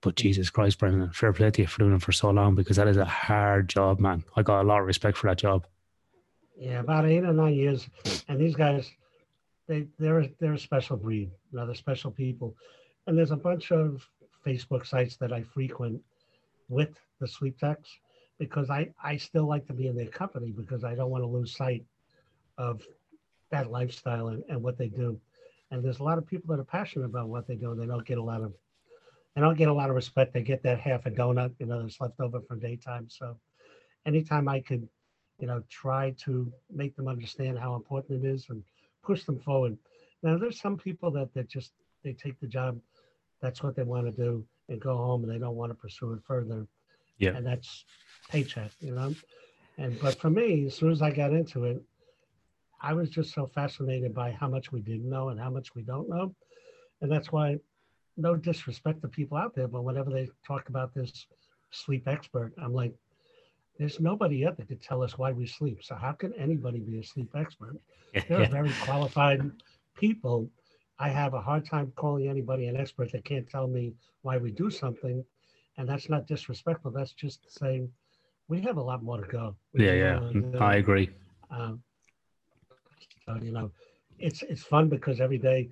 But hmm. Jesus Christ, Brendan, fair play to you for doing it for so long because that is a hard job, man. I got a lot of respect for that job. Yeah, about eight or nine years, and these guys, they they're they're a special breed. You know, they're special people, and there's a bunch of Facebook sites that I frequent with the sleep techs because I I still like to be in their company because I don't want to lose sight of that lifestyle and, and what they do. And there's a lot of people that are passionate about what they do, and they don't get a lot of they don't get a lot of respect. They get that half a donut, you know, that's left over from daytime. So anytime I could you know, try to make them understand how important it is and push them forward. Now, there's some people that that just they take the job, that's what they want to do, and go home, and they don't want to pursue it further. Yeah. and that's paycheck, you know. And but for me, as soon as I got into it, I was just so fascinated by how much we didn't know and how much we don't know, and that's why no disrespect to people out there, but whenever they talk about this sleep expert, I'm like, there's nobody yet that could tell us why we sleep. So how can anybody be a sleep expert? They're yeah. very qualified people. I have a hard time calling anybody an expert that can't tell me why we do something. And that's not disrespectful. That's just saying we have a lot more to go. Yeah, yeah. Mm, I agree. Um, so, you know, it's it's fun because every day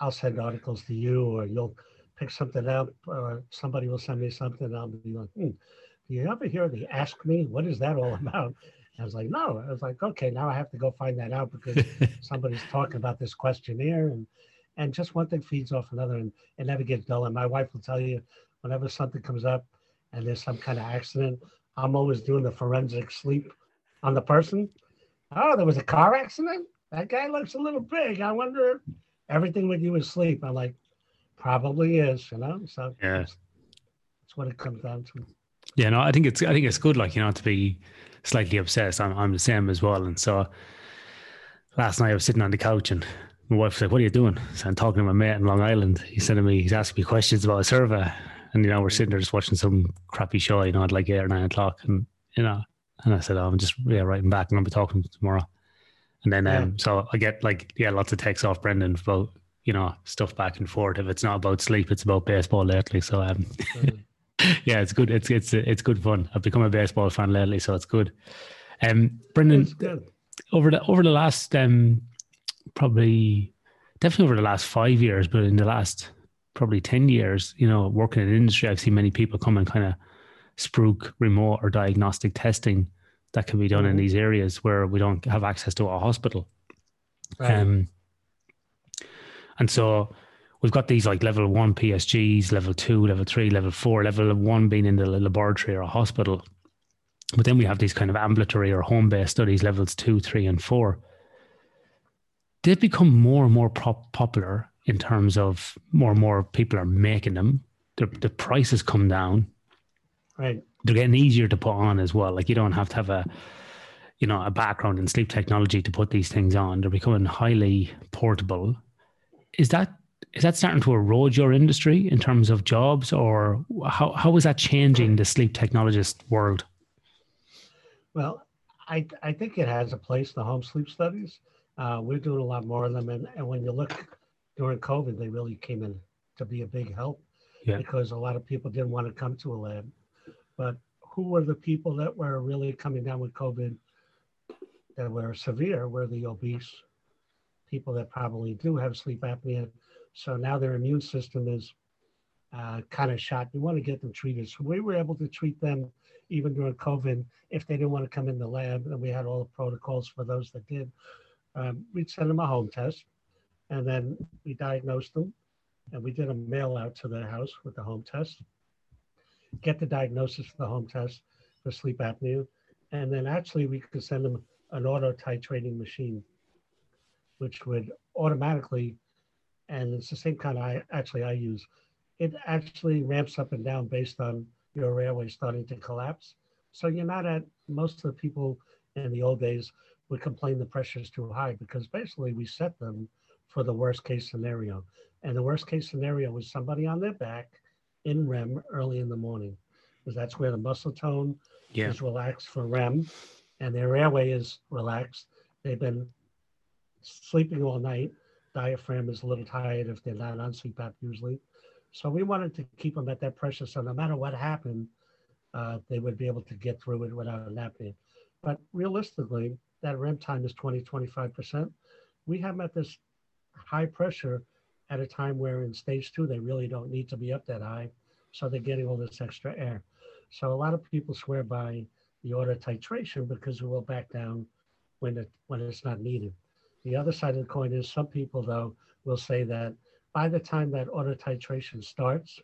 I'll send articles to you or you'll pick something up or somebody will send me something. I'll be like, hmm, do you ever hear the ask me? What is that all about? I was like, no. I was like, okay, now I have to go find that out because somebody's talking about this questionnaire and and just one thing feeds off another and it never gets dull. And my wife will tell you whenever something comes up and there's some kind of accident, I'm always doing the forensic sleep on the person. Oh, there was a car accident? That guy looks a little big. I wonder everything with you is sleep. I'm like, probably is, you know? So yeah. that's, that's what it comes down to. Yeah, no, I think it's I think it's good, like you know, to be slightly obsessed. I'm I'm the same as well. And so last night I was sitting on the couch and my wife was like, "What are you doing?" So I'm talking to my mate in Long Island. He's sending me, he's asking me questions about a survey, and you know, we're sitting there just watching some crappy show, you know, at like eight or nine o'clock, and you know, and I said, oh, "I'm just yeah writing back, and I'll be talking tomorrow." And then um, yeah. so I get like yeah, lots of texts off Brendan about you know stuff back and forth. If it's not about sleep, it's about baseball lately. So um, yeah, it's good. It's it's it's good fun. I've become a baseball fan lately, so it's good. Um, Brendan, over the over the last um, probably definitely over the last five years, but in the last probably ten years, you know, working in the industry, I've seen many people come and kind of spruik remote or diagnostic testing that can be done in mm-hmm. these areas where we don't have access to a hospital. Right. Um, and so we've got these like level one PSGs, level two, level three, level four, level one being in the laboratory or a hospital. But then we have these kind of ambulatory or home based studies, levels two, three, and four. They've become more and more pop- popular in terms of more and more people are making them. The, the prices come down. Right. They're getting easier to put on as well. Like you don't have to have a, you know, a background in sleep technology to put these things on. They're becoming highly portable. Is that is that starting to erode your industry in terms of jobs, or how how is that changing the sleep technologist world? Well, I I think it has a place. The home sleep studies, uh, we're doing a lot more of them, and, and when you look during COVID, they really came in to be a big help yeah. because a lot of people didn't want to come to a lab. But who were the people that were really coming down with COVID that were severe? Were the obese people that probably do have sleep apnea so now their immune system is uh, kind of shot. We want to get them treated. So we were able to treat them even during COVID if they didn't want to come in the lab. And we had all the protocols for those that did. Um, we'd send them a home test and then we diagnosed them and we did a mail out to their house with the home test, get the diagnosis for the home test for sleep apnea. And then actually we could send them an auto titrating machine, which would automatically and it's the same kind I actually I use. It actually ramps up and down based on your airway starting to collapse. So you're not at most of the people in the old days would complain the pressure is too high because basically we set them for the worst case scenario. And the worst case scenario was somebody on their back in REM early in the morning, because that's where the muscle tone yeah. is relaxed for REM and their airway is relaxed. They've been sleeping all night diaphragm is a little tired if they're not on CPAP usually. So we wanted to keep them at that pressure. So no matter what happened, uh, they would be able to get through it without an apnea. But realistically, that REM time is 20, 25%. We have them at this high pressure at a time where in stage two, they really don't need to be up that high. So they're getting all this extra air. So a lot of people swear by the auto titration because it will back down when it when it's not needed. The other side of the coin is some people, though, will say that by the time that auto titration starts,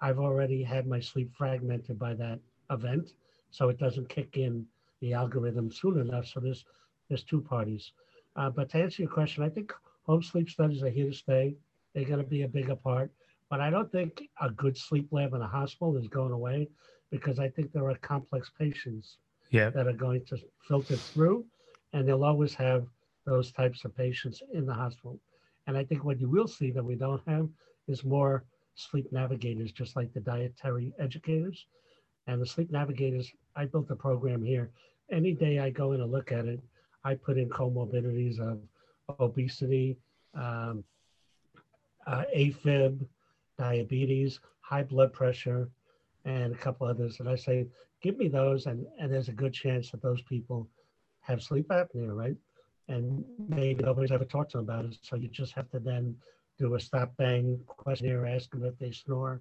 I've already had my sleep fragmented by that event, so it doesn't kick in the algorithm soon enough. So there's there's two parties. Uh, but to answer your question, I think home sleep studies are here to stay. They're going to be a bigger part, but I don't think a good sleep lab in a hospital is going away because I think there are complex patients yeah. that are going to filter through, and they'll always have those types of patients in the hospital. And I think what you will see that we don't have is more sleep navigators, just like the dietary educators. And the sleep navigators, I built a program here. Any day I go in and look at it, I put in comorbidities of obesity, um, uh, AFib, diabetes, high blood pressure, and a couple others. And I say, give me those, and, and there's a good chance that those people have sleep apnea, right? And maybe nobody's ever talked to them about it. So you just have to then do a stop bang questionnaire, ask them if they snore,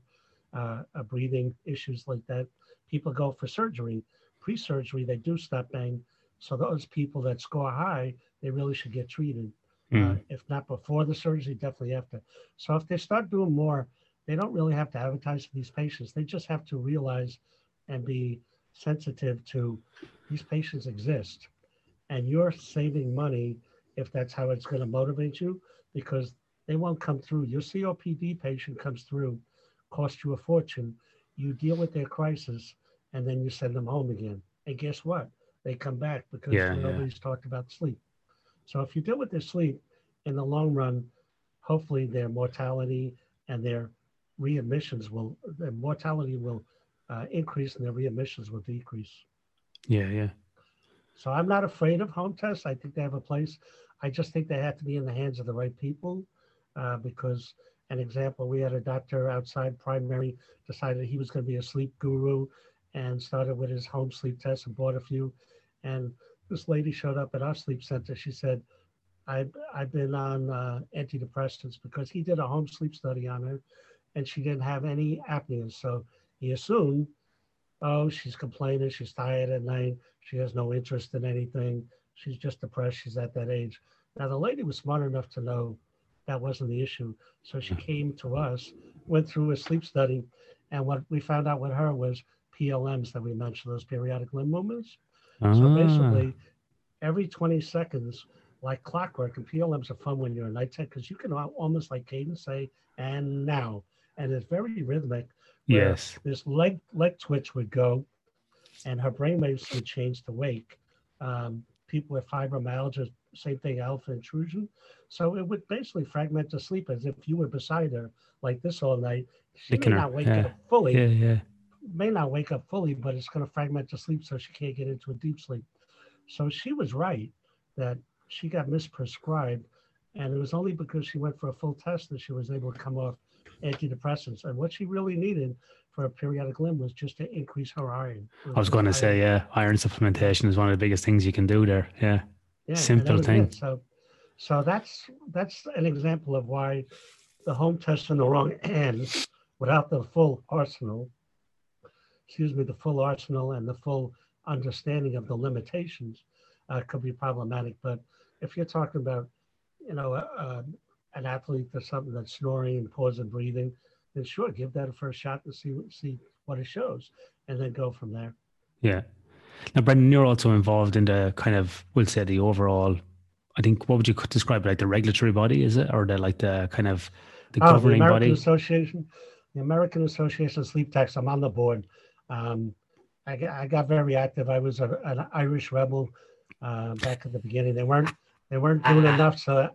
uh, breathing issues like that. People go for surgery. Pre surgery, they do stop bang. So those people that score high, they really should get treated. Mm. Uh, if not before the surgery, definitely after. So if they start doing more, they don't really have to advertise to these patients. They just have to realize and be sensitive to these patients exist. And you're saving money if that's how it's going to motivate you because they won't come through. Your COPD patient comes through, costs you a fortune. You deal with their crisis and then you send them home again. And guess what? They come back because yeah, nobody's yeah. talked about sleep. So if you deal with their sleep in the long run, hopefully their mortality and their readmissions will, their mortality will uh, increase and their readmissions will decrease. Yeah, yeah. So I'm not afraid of home tests. I think they have a place. I just think they have to be in the hands of the right people uh, because an example, we had a doctor outside primary decided he was going to be a sleep guru and started with his home sleep test and bought a few. And this lady showed up at our sleep center. She said, I've, I've been on uh, antidepressants because he did a home sleep study on her and she didn't have any apnea. So he assumed, oh, she's complaining, she's tired at night, she has no interest in anything, she's just depressed, she's at that age. Now, the lady was smart enough to know that wasn't the issue. So she came to us, went through a sleep study, and what we found out with her was PLMs that we mentioned, those periodic limb movements. Ah. So basically, every 20 seconds, like clockwork, and PLMs are fun when you're a night tech because you can almost like cadence say, and now. And it's very rhythmic. Yes. This leg leg twitch would go, and her brain waves would change to wake. Um, people with fibromyalgia, same thing, alpha intrusion. So it would basically fragment the sleep as if you were beside her like this all night. She may not wake yeah. up fully. Yeah, yeah may not wake up fully, but it's going to fragment the sleep so she can't get into a deep sleep. So she was right that she got misprescribed. And it was only because she went for a full test that she was able to come off antidepressants. And what she really needed for a periodic limb was just to increase her iron. I was going to say, yeah, iron supplementation is one of the biggest things you can do there. Yeah. yeah Simple thing. It. So, so that's that's an example of why the home test in the wrong hands without the full arsenal excuse me, the full arsenal and the full understanding of the limitations uh, could be problematic. But if you're talking about, you know, uh, an athlete or something that's snoring and pausing breathing, then sure, give that a first shot and see see what it shows, and then go from there. Yeah. Now, Brendan, you're also involved in the kind of, we'll say, the overall. I think what would you describe like the regulatory body, is it, or the like the kind of the oh, governing the American body? Association, the American Association of Sleep Techs. I'm on the board. Um, I, I got very active. I was a, an Irish rebel uh, back at the beginning. They weren't they weren't doing enough, so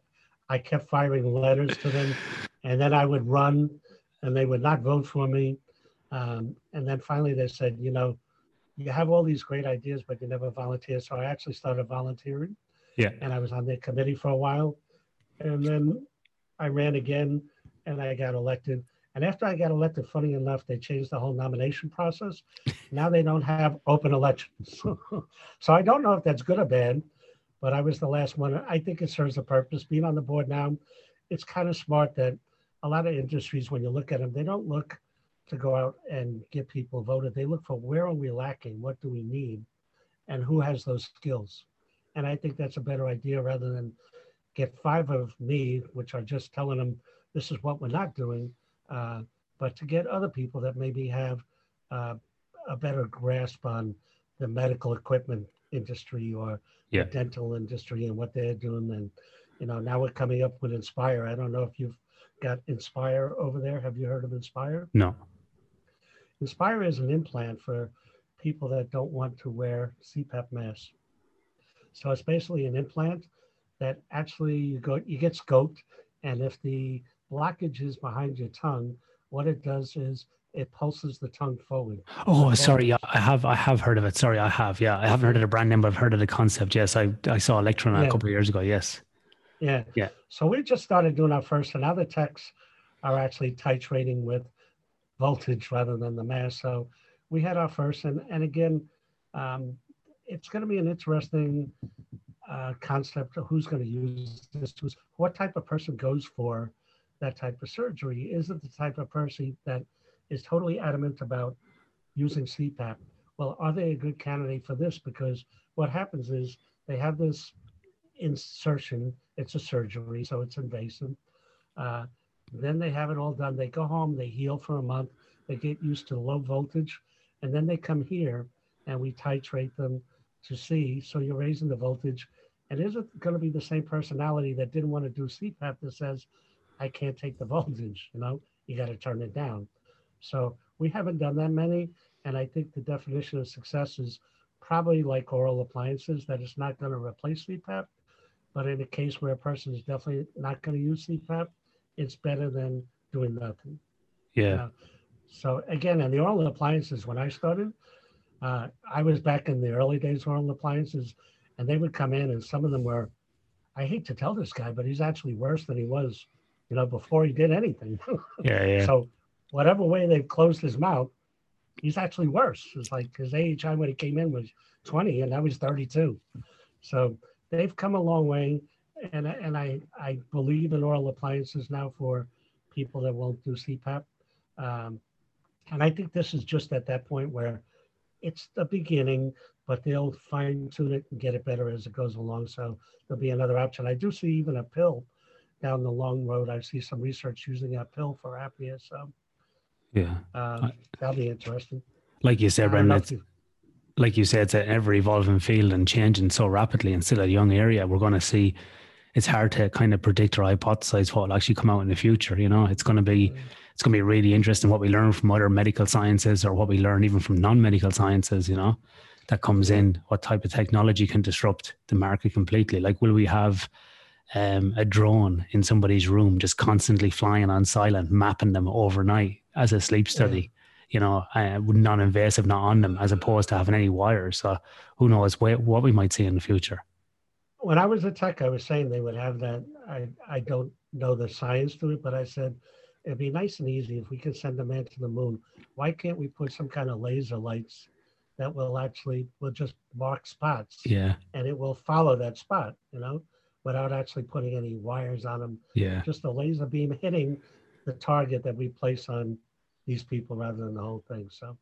I kept firing letters to them, and then I would run, and they would not vote for me. Um, and then finally, they said, you know, you have all these great ideas, but you never volunteer. So I actually started volunteering. Yeah. And I was on the committee for a while, and then I ran again, and I got elected. And after I got elected, funny enough, they changed the whole nomination process. Now they don't have open elections. so I don't know if that's good or bad, but I was the last one. I think it serves a purpose. Being on the board now, it's kind of smart that a lot of industries, when you look at them, they don't look to go out and get people voted. They look for where are we lacking? What do we need? And who has those skills? And I think that's a better idea rather than get five of me, which are just telling them this is what we're not doing uh, but to get other people that maybe have uh, a better grasp on the medical equipment industry or yeah. the dental industry and what they're doing. And, you know, now we're coming up with Inspire. I don't know if you've got Inspire over there. Have you heard of Inspire? No. Inspire is an implant for people that don't want to wear CPAP masks. So it's basically an implant that actually you go you get scoped, and if the blockages behind your tongue what it does is it pulses the tongue forward. Oh, sorry. Yeah, I have. I have heard of it. Sorry, I have. Yeah, I haven't heard of the brand name, but I've heard of the concept. Yes, I I saw Electron yeah. a couple of years ago. Yes. Yeah. Yeah. So we just started doing our first, and other the techs are actually titrating with voltage rather than the mass. So we had our first, and and again, um, it's going to be an interesting uh, concept of who's going to use this. Who's, what type of person goes for that type of surgery? Is it the type of person that is totally adamant about using CPAP? Well, are they a good candidate for this? Because what happens is they have this insertion. It's a surgery, so it's invasive. Uh, then they have it all done. They go home, they heal for a month, they get used to low voltage, and then they come here and we titrate them to see. So you're raising the voltage. And is it going to be the same personality that didn't want to do CPAP that says, I can't take the voltage, you know, you got to turn it down. So we haven't done that many. And I think the definition of success is probably like oral appliances, that it's not going to replace CPAP. But in a case where a person is definitely not going to use CPAP, it's better than doing nothing. Yeah. You know? So again, in the oral appliances, when I started, uh, I was back in the early days of oral appliances, and they would come in, and some of them were, I hate to tell this guy, but he's actually worse than he was, you know, before he did anything. yeah, yeah. So whatever way they've closed his mouth, he's actually worse. It's like his age when he came in was 20, and now he's 32. So they've come a long way, and and I I believe in oral appliances now for people that won't do CPAP. Um, and I think this is just at that point where it's the beginning, but they'll fine tune it and get it better as it goes along. So there'll be another option. I do see even a pill down the long road. I see some research using a pill for apnea. So yeah, um, that'll be interesting. Like you said, Brendan, it's, like you said, it's an ever evolving field and changing so rapidly and still a young area. We're going to see. It's hard to kind of predict or hypothesize what will actually come out in the future. You know, it's going to be. Mm it's going to be really interesting what we learn from other medical sciences or what we learn even from non-medical sciences you know that comes in what type of technology can disrupt the market completely like will we have um, a drone in somebody's room just constantly flying on silent mapping them overnight as a sleep study you know uh, non-invasive not on them as opposed to having any wires so who knows what, what we might see in the future when i was a tech i was saying they would have that i i don't know the science to it but i said it'd be nice and easy if we could send a man to the moon. Why can't we put some kind of laser lights that will actually will just mark spots? Yeah. And it will follow that spot, you know, without actually putting any wires on them. Yeah. Just a laser beam hitting the target that we place on these people rather than the whole thing. So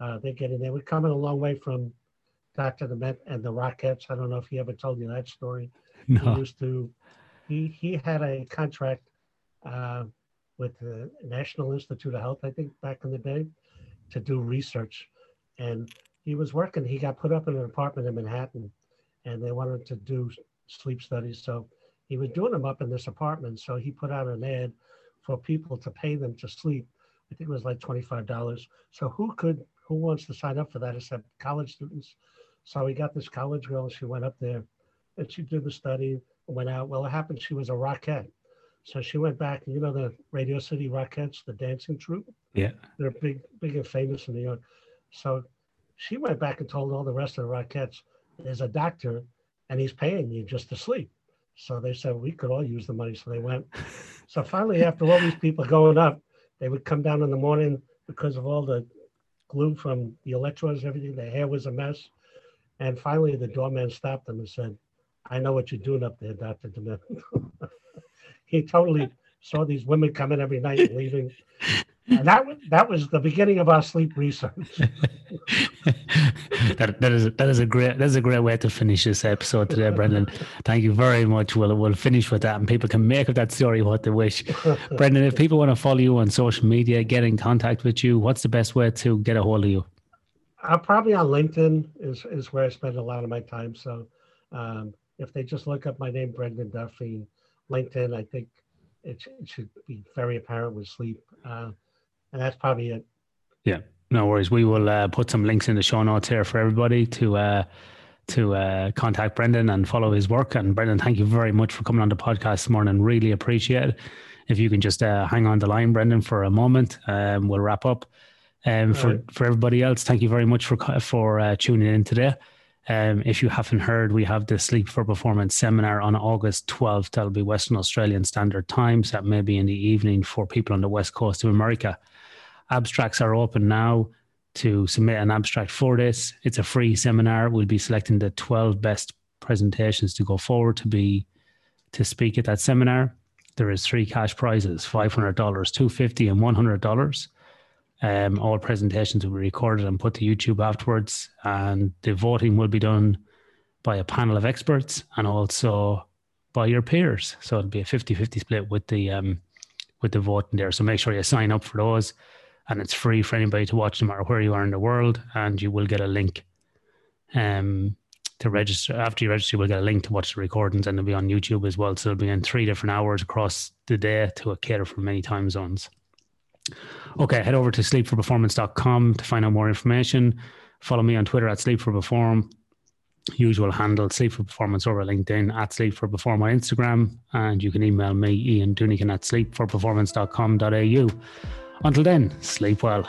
uh, they're getting there. We're coming a long way from Dr. Dement and the Rockettes. I don't know if he ever told you that story. No. He used to, he, he had a contract uh, with the National Institute of Health, I think, back in the day, to do research. And he was working, he got put up in an apartment in Manhattan and they wanted to do sleep studies. So he was doing them up in this apartment. So he put out an ad for people to pay them to sleep. I think it was like $25. So who could, who wants to sign up for that except college students? So we got this college girl, she went up there and she did the study, and went out. Well, it happened she was a rockette. So she went back, you know, the Radio City Rockettes, the dancing troupe. Yeah. They're big, big and famous in New York. So she went back and told all the rest of the Rockettes, there's a doctor and he's paying you just to sleep. So they said, we could all use the money. So they went. so finally, after all these people going up, they would come down in the morning because of all the glue from the electrodes, everything. Their hair was a mess. And finally, the doorman stopped them and said, I know what you're doing up there, Dr. Dement. he totally saw these women coming every night and leaving. And that that was the beginning of our sleep research. that, that is that is a great that is a great way to finish this episode today, Brendan. Thank you very much. We'll we'll finish with that, and people can make of that story what they wish. Brendan, if people want to follow you on social media, get in contact with you, what's the best way to get a hold of you? I'm probably on LinkedIn is is where I spend a lot of my time. So um, if they just look up my name, Brendan Duffy, LinkedIn, I think it, it should be very apparent with sleep. Uh, and that's probably it. Yeah, no worries. We will uh, put some links in the show notes here for everybody to uh, to uh, contact Brendan and follow his work. And Brendan, thank you very much for coming on the podcast this morning. Really appreciate it. if you can just uh, hang on the line, Brendan, for a moment, um, we'll wrap up. Um, for right. for everybody else, thank you very much for for uh, tuning in today. Um, if you haven't heard, we have the Sleep for Performance seminar on August 12th. That'll be Western Australian Standard Time. So that may be in the evening for people on the west coast of America. Abstracts are open now to submit an abstract for this. It's a free seminar. We'll be selecting the 12 best presentations to go forward to be to speak at that seminar. There is three cash prizes: five hundred dollars, two fifty, and one hundred dollars. Um, all presentations will be recorded and put to YouTube afterwards, and the voting will be done by a panel of experts and also by your peers. So it'll be a 50-50 split with the um, with the voting there. So make sure you sign up for those, and it's free for anybody to watch no matter where you are in the world, and you will get a link. Um, to register. After you register, we'll get a link to watch the recordings and it'll be on YouTube as well. So it'll be in three different hours across the day to cater for many time zones. Okay, head over to sleepforperformance.com to find out more information. Follow me on Twitter at sleepforperform. Usual handle Sleep for Performance over LinkedIn at Sleep for Perform on Instagram. And you can email me, Ian Dunican at sleepforperformance.com.au. Until then, sleep well.